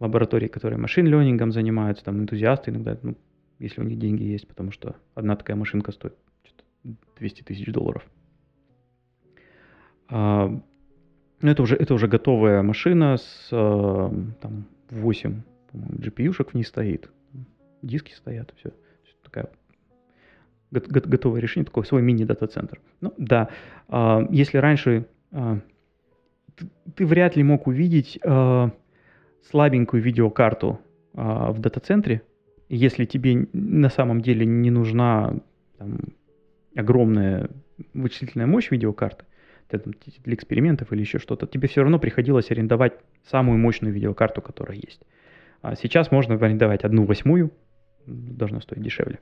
лаборатории, которые машин-ленингом занимаются, там энтузиасты иногда, ну, если у них деньги есть, потому что одна такая машинка стоит 200 тысяч долларов. А, ну, это уже, это уже готовая машина с э, там, 8 GPU-шек в ней стоит. Диски стоят, все. Такая готовое решение, такой свой мини-дата-центр. Ну, да, а, если раньше а, ты, вряд ли мог увидеть слабенькую видеокарту в дата-центре, если тебе на самом деле не нужна там, огромная вычислительная мощь видеокарты, для экспериментов или еще что-то, тебе все равно приходилось арендовать самую мощную видеокарту, которая есть. А сейчас можно арендовать одну восьмую, должно стоить дешевле.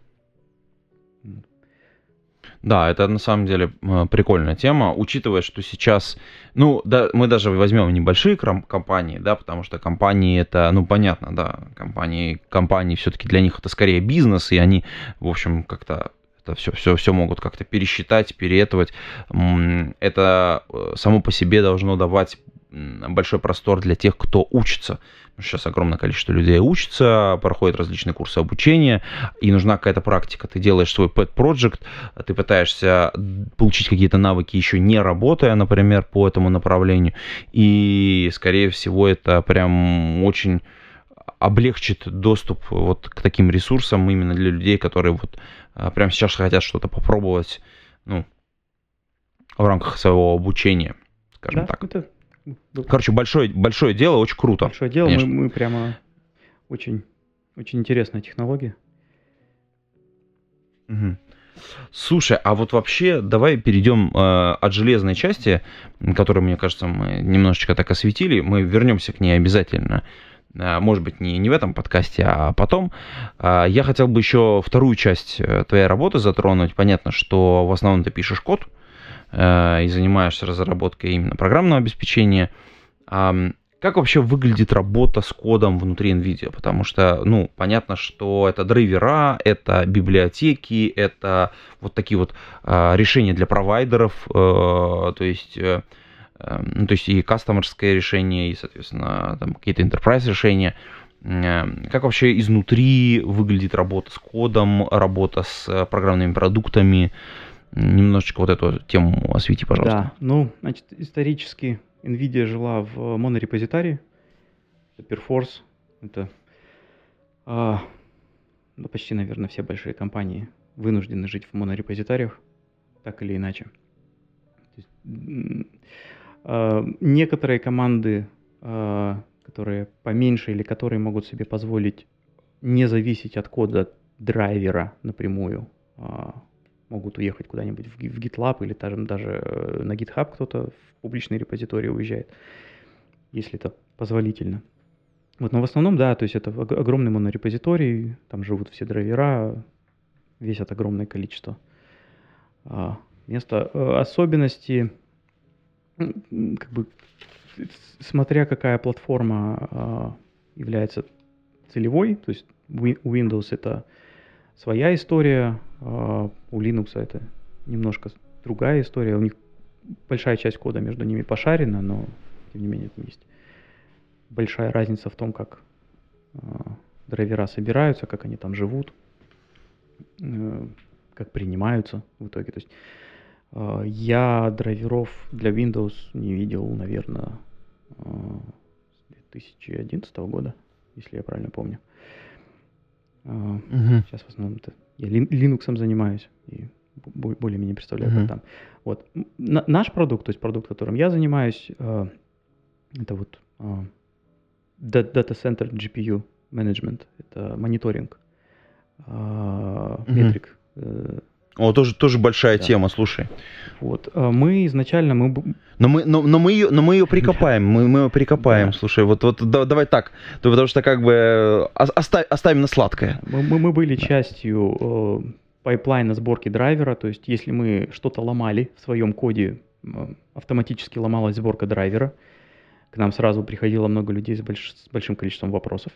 Да, это на самом деле прикольная тема, учитывая, что сейчас, ну, да, мы даже возьмем небольшие компании, да, потому что компании это, ну, понятно, да, компании, компании все-таки для них это скорее бизнес, и они, в общем, как-то это все, все, все могут как-то пересчитать, переэтовать. Это э, само по себе должно давать большой простор для тех, кто учится. Сейчас огромное количество людей учатся, проходят различные курсы обучения, и нужна какая-то практика. Ты делаешь свой pet project, ты пытаешься получить какие-то навыки, еще не работая, например, по этому направлению, и, скорее всего, это прям очень облегчит доступ вот к таким ресурсам именно для людей, которые вот а, прямо сейчас хотят что-то попробовать, ну, в рамках своего обучения, скажем да, так. Это Короче, большое, большое дело, очень круто. Большое дело, мы, мы прямо очень, очень интересная технология. Угу. Слушай, а вот вообще давай перейдем э, от железной части, которую, мне кажется, мы немножечко так осветили, мы вернемся к ней обязательно. Э, может быть, не, не в этом подкасте, а потом. Э, я хотел бы еще вторую часть э, твоей работы затронуть. Понятно, что в основном ты пишешь код, э, и занимаешься разработкой именно программного обеспечения. Как вообще выглядит работа с кодом внутри NVIDIA? Потому что, ну, понятно, что это драйвера, это библиотеки, это вот такие вот а, решения для провайдеров, э, то есть, ну, то есть и кастомерское решение, и, соответственно, там какие-то enterprise решения. Как вообще изнутри выглядит работа с кодом, работа с программными продуктами? Немножечко вот эту тему освети, пожалуйста. Да, ну, значит, исторически NVIDIA жила в монорепозитарии. Это Perforce. Это а, ну, почти, наверное, все большие компании вынуждены жить в монорепозитариях, так или иначе. А, некоторые команды, а, которые поменьше или которые могут себе позволить не зависеть от кода драйвера напрямую, а, могут уехать куда-нибудь в, GitLab или даже, даже э, на GitHub кто-то в публичный репозиторий уезжает, если это позволительно. Вот, но в основном, да, то есть это огромный монорепозиторий, там живут все драйвера, весят огромное количество места. Э, особенности, как бы, смотря какая платформа а, является целевой, то есть Windows это своя история, а у Linux это немножко другая история. У них большая часть кода между ними пошарена, но тем не менее там есть большая разница в том, как э, драйвера собираются, как они там живут, э, как принимаются в итоге. То есть э, я драйверов для Windows не видел, наверное, э, с 2011 года, если я правильно помню. Угу. Сейчас в основном я Linux занимаюсь и более-менее представляю, uh-huh. как там. Вот. Н- наш продукт, то есть продукт, которым я занимаюсь, э, это вот э, Data Center GPU Management, это мониторинг э, метрик. О, тоже, тоже большая да. тема, слушай. Вот. Э, мы изначально... Мы... Но, мы, но, но, мы ее, но мы ее прикопаем, мы, мы ее прикопаем, да. слушай. Вот, вот да, давай так, то, потому что как бы э, оставь, оставим на сладкое. Мы, мы, мы были да. частью э, пайплайна сборки драйвера, то есть если мы что-то ломали в своем коде, автоматически ломалась сборка драйвера, к нам сразу приходило много людей с, больш, с большим количеством вопросов.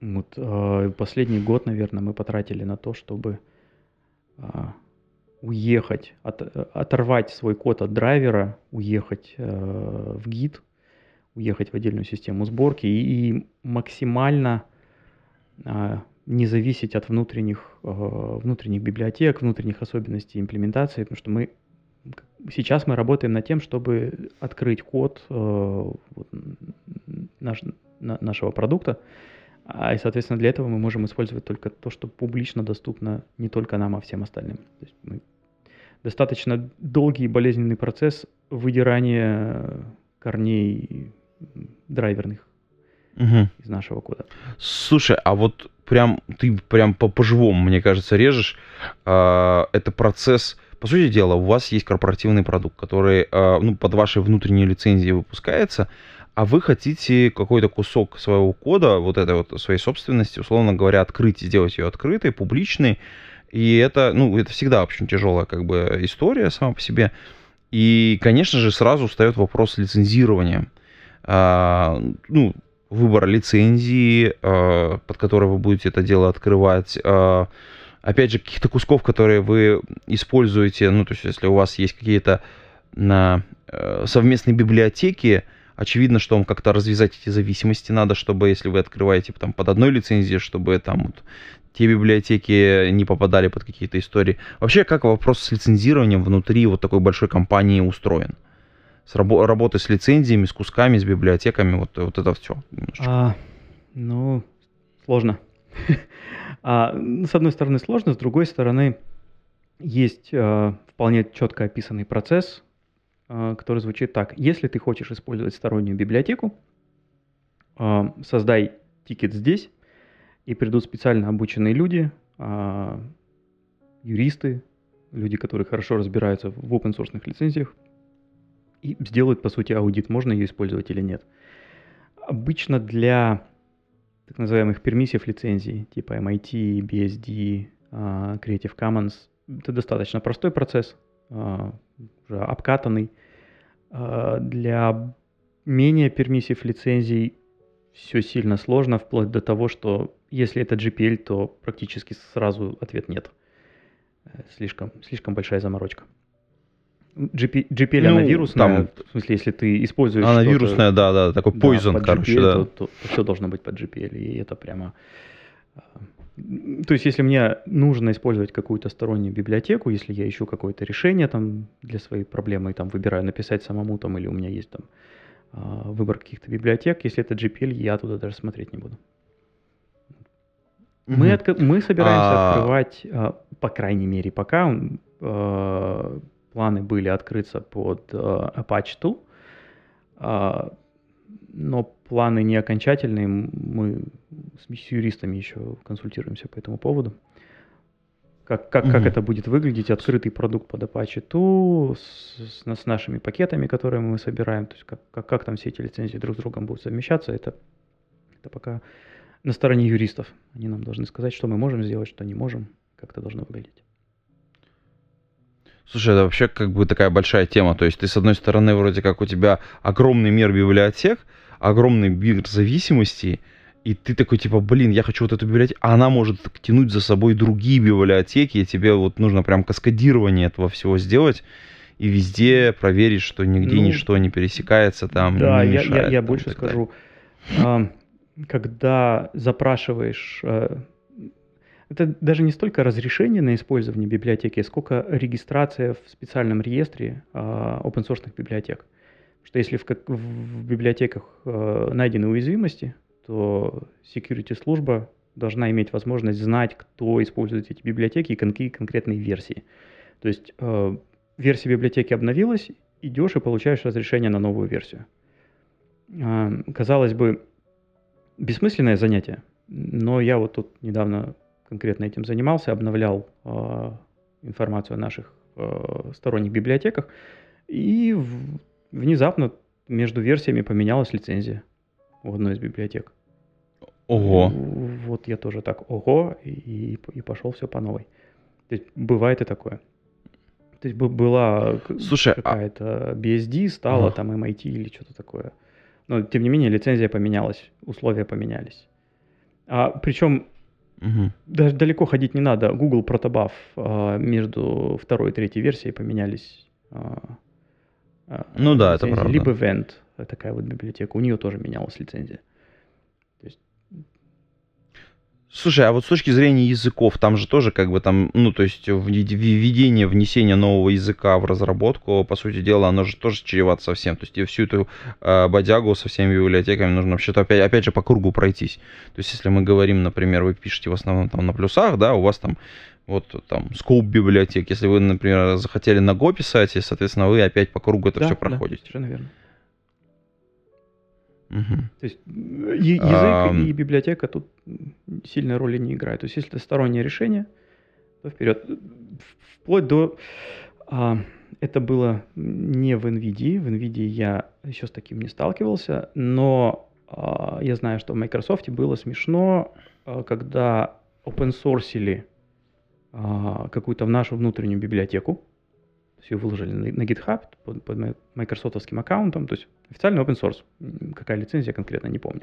Вот, э, последний год, наверное, мы потратили на то, чтобы уехать, от, оторвать свой код от драйвера, уехать э, в гид, уехать в отдельную систему сборки и, и максимально э, не зависеть от внутренних, э, внутренних библиотек, внутренних особенностей имплементации, потому что мы сейчас мы работаем над тем, чтобы открыть код э, вот, наш, на, нашего продукта, а, и, соответственно, для этого мы можем использовать только то, что публично доступно не только нам, а всем остальным. То есть мы... Достаточно долгий и болезненный процесс выдирания корней драйверных угу. из нашего кода. Слушай, а вот прям ты прям по по-живому, мне кажется, режешь. Э, это процесс. По сути дела, у вас есть корпоративный продукт, который э, ну, под вашей внутренней лицензией выпускается а вы хотите какой-то кусок своего кода, вот этой вот своей собственности, условно говоря, открыть, сделать ее открытой, публичной, И это, ну, это всегда, общем, тяжелая как бы история сама по себе. И, конечно же, сразу встает вопрос лицензирования. А, ну, выбора лицензии, а, под которой вы будете это дело открывать. А, опять же, каких-то кусков, которые вы используете, ну, то есть, если у вас есть какие-то на э, совместные библиотеки, очевидно, что вам как-то развязать эти зависимости надо, чтобы, если вы открываете там под одной лицензией, чтобы там вот, те библиотеки не попадали под какие-то истории. Вообще, как вопрос с лицензированием внутри вот такой большой компании устроен? С рабо- работы с лицензиями, с кусками, с библиотеками, вот, вот это все. А, ну, сложно. а, с одной стороны сложно, с другой стороны есть а, вполне четко описанный процесс, который звучит так. Если ты хочешь использовать стороннюю библиотеку, а, создай тикет здесь, и придут специально обученные люди, а, юристы, люди, которые хорошо разбираются в open source лицензиях, и сделают, по сути, аудит, можно ее использовать или нет. Обычно для так называемых пермиссив лицензий, типа MIT, BSD, Creative Commons, это достаточно простой процесс, уже обкатанный. Для менее пермиссив лицензий все сильно сложно, вплоть до того, что если это GPL, то практически сразу ответ нет. Э, слишком, слишком большая заморочка. GP, GPL ну, она вирусная, там, в смысле, если ты используешь Она вирусная, да, да, такой poison, да, короче, GPL, да. То, то, то все должно быть под GPL, и это прямо... То есть, если мне нужно использовать какую-то стороннюю библиотеку, если я ищу какое-то решение там для своей проблемы, и там выбираю написать самому там, или у меня есть там а, выбор каких-то библиотек. Если это GPL, я туда даже смотреть не буду. Mm-hmm. Мы, отк... мы собираемся а... открывать, а, по крайней мере, пока планы были открыться под Apache Tool, но планы не окончательные, мы с юристами еще консультируемся по этому поводу как, как, mm-hmm. как это будет выглядеть, открытый продукт под Apache 2 с, с, с нашими пакетами, которые мы собираем, то есть как, как, как там все эти лицензии друг с другом будут совмещаться, это, это пока на стороне юристов. Они нам должны сказать, что мы можем сделать, что не можем, как это должно выглядеть. Слушай, это вообще как бы такая большая тема. То есть ты, с одной стороны, вроде как у тебя огромный мир библиотек, огромный мир зависимостей, и ты такой, типа, блин, я хочу вот эту библиотеку, а она может тянуть за собой другие библиотеки, и тебе вот нужно прям каскадирование этого всего сделать, и везде проверить, что нигде ну, ничто не пересекается там, да, не мешает. Я, я, я больше скажу, когда запрашиваешь, а, это даже не столько разрешение на использование библиотеки, сколько регистрация в специальном реестре а, open source библиотек. Что если в, в библиотеках а, найдены уязвимости, то security служба должна иметь возможность знать, кто использует эти библиотеки и какие конкретные версии. То есть э, версия библиотеки обновилась, идешь и получаешь разрешение на новую версию. Э, казалось бы, бессмысленное занятие, но я вот тут недавно конкретно этим занимался, обновлял э, информацию о наших э, сторонних библиотеках, и в, внезапно между версиями поменялась лицензия у одной из библиотек. Ого. Вот я тоже так, ого, и, и пошел все по новой. То есть бывает и такое. То есть была Слушай, а какая-то BSD, стала ага. там MIT или что-то такое. Но тем не менее лицензия поменялась, условия поменялись. А, причем угу. даже далеко ходить не надо. Google Protobuf а, между второй и третьей версией поменялись. А, а, ну да, это правда. Либо Vent, такая вот библиотека, у нее тоже менялась лицензия. Слушай, а вот с точки зрения языков, там же тоже как бы там, ну, то есть введение, внесение нового языка в разработку, по сути дела, оно же тоже чревато совсем. То есть всю эту э, бодягу со всеми библиотеками нужно вообще-то опять, опять же по кругу пройтись. То есть если мы говорим, например, вы пишете в основном там на плюсах, да, у вас там вот там скоп библиотек. Если вы, например, захотели на Go писать, и, соответственно, вы опять по кругу это да, все проходите. Да, совершенно верно. Угу. То есть язык а... и библиотека тут сильной роли не играют. То есть если это стороннее решение, то вперед. Вплоть до... А, это было не в NVIDIA. В NVIDIA я еще с таким не сталкивался, но а, я знаю, что в Microsoft было смешно, а, когда open source а, какую-то в нашу внутреннюю библиотеку, то есть ее выложили на, на GitHub под, под Microsoft аккаунтом, то есть официальный open source. Какая лицензия конкретно, не помню.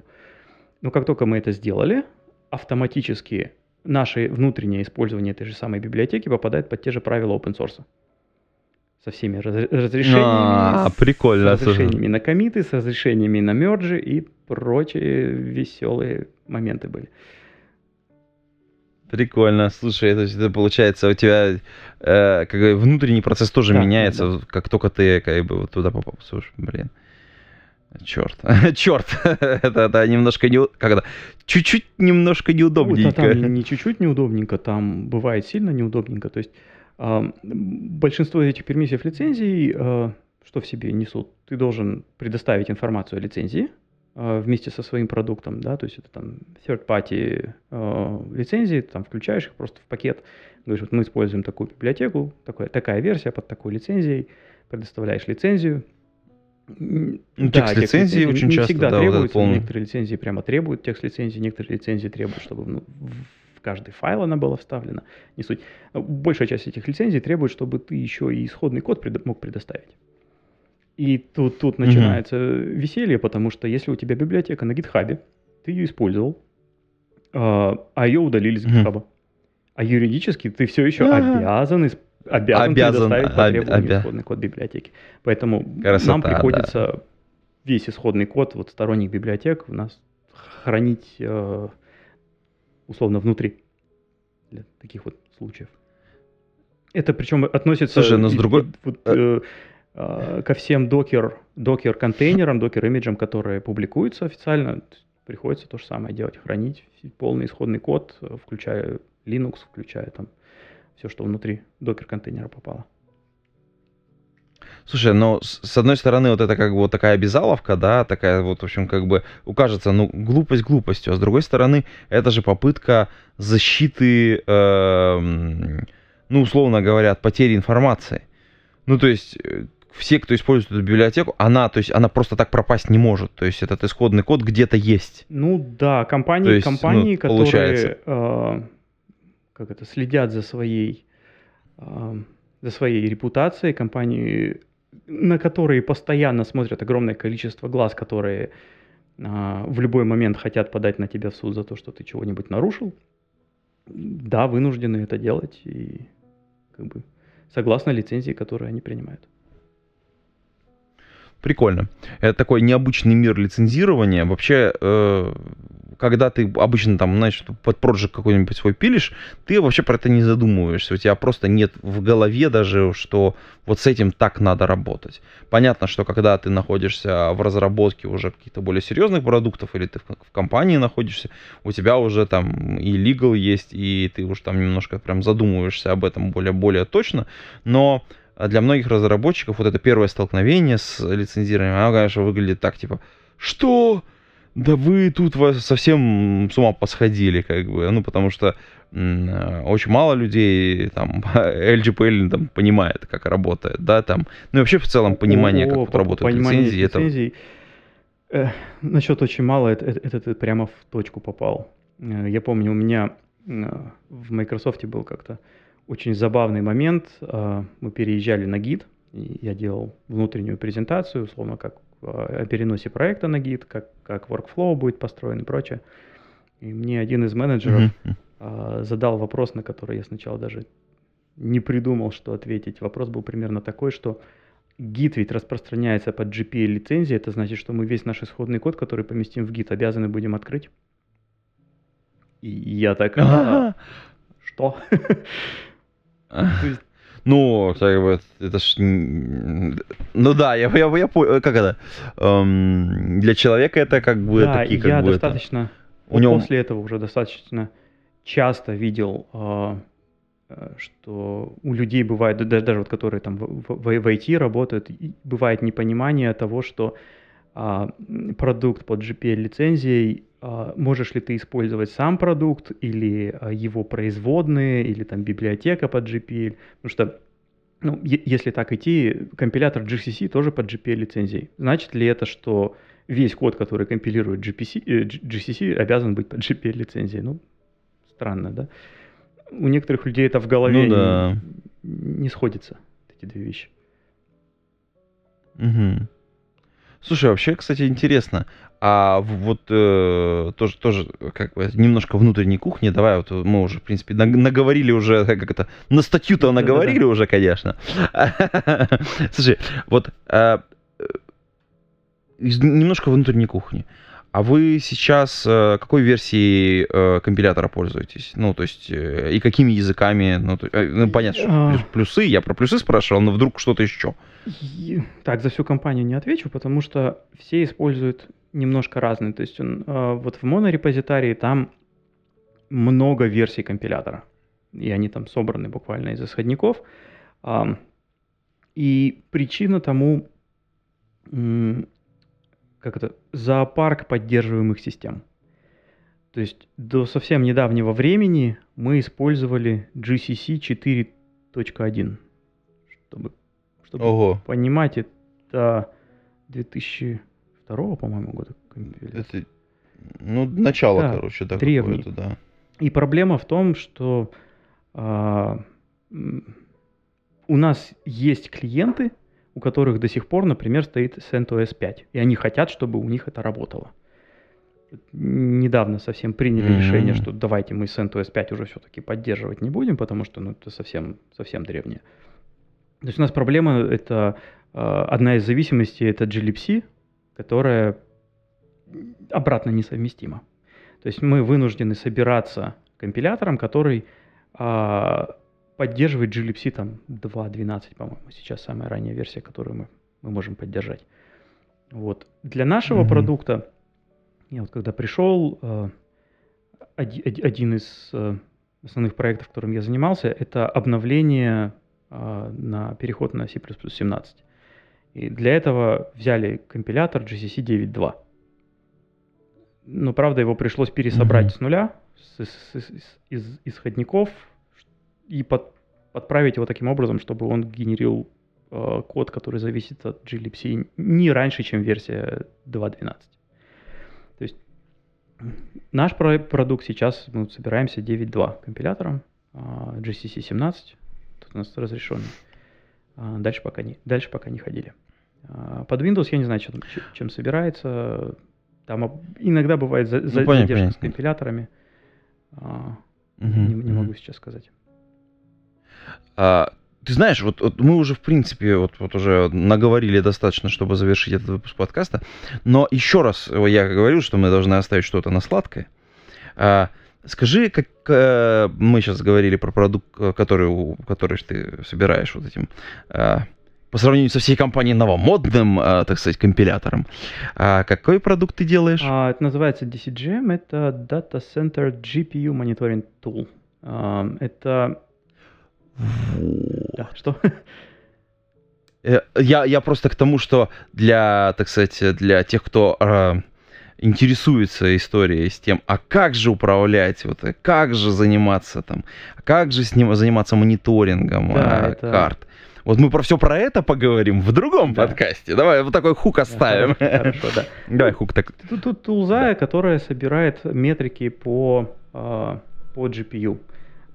Но как только мы это сделали, автоматически наше внутреннее использование этой же самой библиотеки попадает под те же правила open source. Со всеми раз- разрешениями. А, прикольно. С разрешениями на комиты, с разрешениями на мерджи и прочие веселые моменты были. Прикольно. Слушай, то есть это получается у тебя э, как бы внутренний процесс тоже Да, меняется, да. как только ты как бы вот туда попал. Слушай, блин. Черт. Черт. это, это немножко не... Это? Чуть-чуть немножко Ну, неудобненько. та- там не, чуть-чуть неудобненько, там бывает сильно неудобненько. То есть ам, большинство этих пермиссий лицензий а, что в себе несут? Ты должен предоставить информацию о лицензии вместе со своим продуктом, да, то есть это там third-party а, лицензии, там включаешь их просто в пакет, говоришь, вот мы используем такую библиотеку, такое, такая версия под такой лицензией, предоставляешь лицензию. Ну, текст лицензии не- очень не часто, всегда да, вот требуется, полный. некоторые лицензии прямо требуют текст лицензии, некоторые лицензии требуют, чтобы вну- в каждый файл она была вставлена, не суть. Большая часть этих лицензий требует, чтобы ты еще и исходный код предо- мог предоставить. И тут, тут начинается веселье, потому что если у тебя библиотека на гитхабе, ты ее использовал, а а ее удалили с гитхаба, а юридически ты все еще Ага. обязан, исп- обязан, Обязан, предоставить по требованию обя- исходный код библиотеки. Поэтому Красота, нам да. приходится весь исходный код вот сторонних библиотек у нас хранить э, условно внутри для таких вот случаев. Это причем относится Слушай, но с другой- вот, э, э, ко всем докер, докер контейнерам, докер имиджам, которые публикуются официально, приходится то же самое делать, хранить полный исходный код, э, включая Linux, включая там все, что внутри докер контейнера попало. Слушай, ну, с одной стороны, вот это как бы вот такая обязаловка, да, такая вот, в общем, как бы укажется, ну, глупость глупостью, а с другой стороны, это же попытка защиты, эм, ну, условно говоря, от потери информации. Ну, то есть, э, все, кто использует эту библиотеку, она, то есть, она просто так пропасть не может. То есть, этот исходный код где-то есть. Ну да, компании, То есть, компании, ну, которые получается. э, как это, следят за своей, э, за своей репутацией, компании, на которые постоянно смотрят огромное количество глаз, которые а, в любой момент хотят подать на тебя в суд за то, что ты чего-нибудь нарушил, да, вынуждены это делать и как бы согласно лицензии, которую они принимают. Прикольно. Это такой необычный мир лицензирования. Вообще, э, когда ты обычно там, знаешь, под проект какой-нибудь свой пилишь, ты вообще про это не задумываешься. У тебя просто нет в голове даже, что вот с этим так надо работать. Понятно, что когда ты находишься в разработке уже каких-то более серьезных продуктов, или ты в компании находишься, у тебя уже там и legal есть, и ты уже там немножко прям задумываешься об этом более-более точно. Но а для многих разработчиков вот это первое столкновение с лицензированием, оно, конечно, выглядит так, типа, что? Да вы тут вас совсем с ума посходили, как бы, ну, потому что э, очень мало людей, там, LGPL там, понимает, как работает, да, там, ну, и вообще в целом понимание, О, как вот работают понимание лицензии, это... лицензий. Э, насчет очень мало, это, это- это ты прямо в точку попал. Э, Я помню, у меня э, в Microsoft был как-то очень забавный момент. Э, Мы переезжали на гид, я делал внутреннюю презентацию, условно, как э, о переносе проекта на гид, как, как workflow будет построен и прочее. И мне один из менеджеров а, задал вопрос, на который я сначала даже не придумал, что ответить. Вопрос был примерно такой, что гид ведь распространяется под GPL лицензии, это значит, что мы весь наш исходный код, который поместим в гид, обязаны будем открыть. И я так, «А, что? Есть, Ну, как бы, это ж... Ну да, я, я, я понял, как это? Эм, для человека это как бы да, такие, как я бы, это- достаточно, у вот него- после этого уже достаточно часто видел, а, э, что у людей бывает, да- даже, даже вот которые там в, в- в IT работают, бывает непонимание того, что продукт под GPL-лицензией, а, можешь ли ты использовать сам продукт или а, его производные, или там библиотека под GPL, потому что ну, если так идти, компилятор GCC тоже под GPL-лицензией. Значит ли это, что весь код, который компилирует GPC, э, GCC, обязан быть под GPL-лицензией? Ну, странно, да? у некоторых людей это в голове Ну да. не, не сходится, эти две вещи. Мгм. Слушай, вообще, кстати, интересно. А вот э, тоже, тоже как бы немножко внутренней кухни. Давай, вот мы уже, в принципе, наг- наговорили уже, как это, на статью-то наговорили уже, конечно. Слушай, вот э, э, немножко внутренней кухни. А вы сейчас э, какой версией э, компилятора пользуетесь? Ну, то есть, э, и какими языками? Ну, то- ну, понятно, что А. плюс- плюсы, я про плюсы спрашивал, но вдруг что-то еще. Так, за всю компанию не отвечу, потому что все используют немножко разные. То есть он, вот в монорепозитарии там много версий компилятора. И они там собраны буквально из исходников. И причина тому, как это, зоопарк поддерживаемых систем. То есть до совсем недавнего времени мы использовали GCC 4.1, чтобы, чтобы Ого. понимать, это 2002, по-моему, года. Это, ну, начало, Да, короче, да, древний. какое-то, да. И проблема в том, что а, у нас есть клиенты, у которых до сих пор, например, стоит CentOS 5, и они хотят, чтобы у них это работало. Недавно совсем приняли Мгм. решение, что давайте мы CentOS 5 уже все-таки поддерживать не будем, потому что ну, это совсем, совсем древнее. То есть у нас проблема, это а, одна из зависимостей, это glibc, которая обратно несовместима. То есть мы вынуждены собираться компилятором, который а, поддерживает glibc там 2.12, по-моему, сейчас самая ранняя версия, которую мы, мы можем поддержать. Вот. Для нашего Мгм. продукта, я вот когда пришел, э, оди- оди- один из э, основных проектов, которым я занимался, это обновление а, на переход на C++ 17. И для этого взяли компилятор GCC 9.2. Но, правда, его пришлось пересобрать Мгм. с нуля, с- с- с- из исходников, и под- подправить его таким образом, чтобы он генерил э, код, который зависит от glibc не раньше, чем версия 2.12. То есть наш про- продукт сейчас мы собираемся 9.2 компилятором, а, GCC 17, тут у нас разрешенный. А, Дальше пока не, дальше пока не ходили. А, Под Windows я не знаю, что там- ч- чем собирается. Там иногда бывает за- за- Ну, понятно, задержка с понятно. компиляторами. А, Мгм, Не, не мгм. могу сейчас сказать. А, ты знаешь, вот, вот мы уже, в принципе, вот, вот уже наговорили достаточно, чтобы завершить этот выпуск подкаста. Но еще раз э, я говорил, что мы должны оставить что-то на сладкое. А, скажи, как э, мы сейчас говорили про продукт, э, который, который ты собираешь вот этим, а, по сравнению со всей компанией новомодным, а, так сказать, компилятором. А какой продукт ты делаешь? А, это называется DCGM, это Data Center GPU Monitoring Tool. А, это... Да, что? Э, Я, я просто к тому, что для, так сказать, для тех, кто э, интересуется историей с тем, а как же управлять, вот, э, как же заниматься там, а как же с ним заниматься мониторингом Да, э, это- карт. Вот мы про все про это поговорим в другом Да. подкасте. Давай вот такой хук оставим. Хорошо, да. Давай хук так. Тут, тут тулза, которая собирает метрики по, по GPU.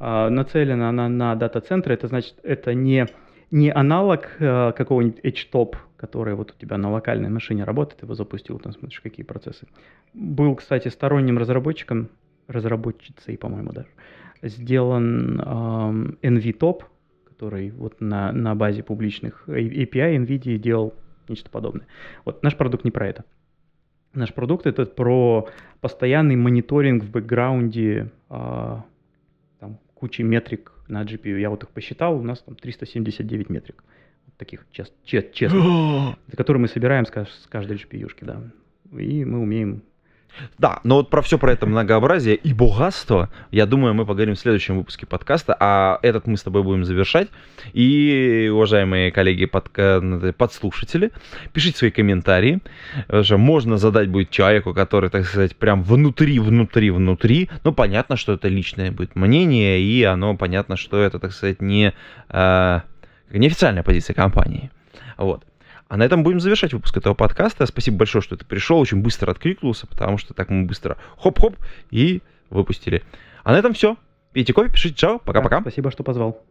А, нацелена она на дата-центры, это значит, это не, не аналог а, какого-нибудь HTOP, который вот у тебя на локальной машине работает, его запустил, там смотришь, какие процессы. Был, кстати, сторонним разработчиком, разработчицей, по-моему, даже, сделан ам, NVTop, который вот на, на базе публичных API NVIDIA делал нечто подобное. Вот наш продукт не про это. Наш продукт это про постоянный мониторинг в бэкграунде а, кучи метрик на GPU. Я вот их посчитал, у нас там 379 метрик. Таких чест, чест, честных, которые мы собираем с, с каждой GPU-шки, да. И мы умеем... Да, но вот про все про это многообразие и богатство, я думаю, мы поговорим в следующем выпуске подкаста, а этот мы с тобой будем завершать. И, уважаемые коллеги, подка- подслушатели, пишите свои комментарии. Потому что можно задать будет человеку, который, так сказать, прям внутри, внутри, внутри. Ну, понятно, что это личное будет мнение, и оно понятно, что это, так сказать, не, э, неофициальная позиция компании. Вот. А на этом будем завершать выпуск этого подкаста. Спасибо большое, что ты пришел, очень быстро откликнулся, потому что так мы быстро хоп-хоп и выпустили. А на этом все. Пейте кофе, пишите чао, пока-пока. Да, спасибо, что позвал.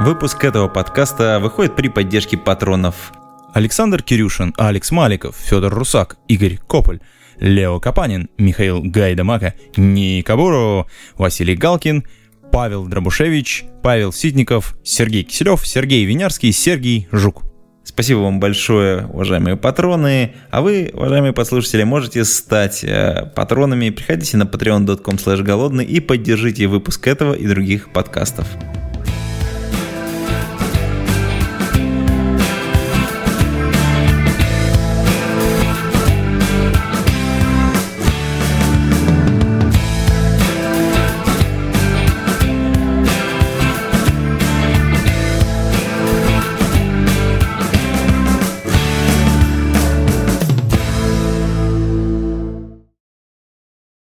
Выпуск этого подкаста выходит при поддержке патронов. Александр Кирюшин, Алекс Маликов, Федор Русак, Игорь Кополь, Лео Капанин, Михаил Гайдамака, Ника Буру, Василий Галкин, Павел Дробушевич, Павел Ситников, Сергей Киселев, Сергей Винярский, Сергей Жук. Спасибо вам большое, уважаемые патроны. А вы, уважаемые послушатели, можете стать э, патронами. Приходите на patreon.com голодный и поддержите выпуск этого и других подкастов.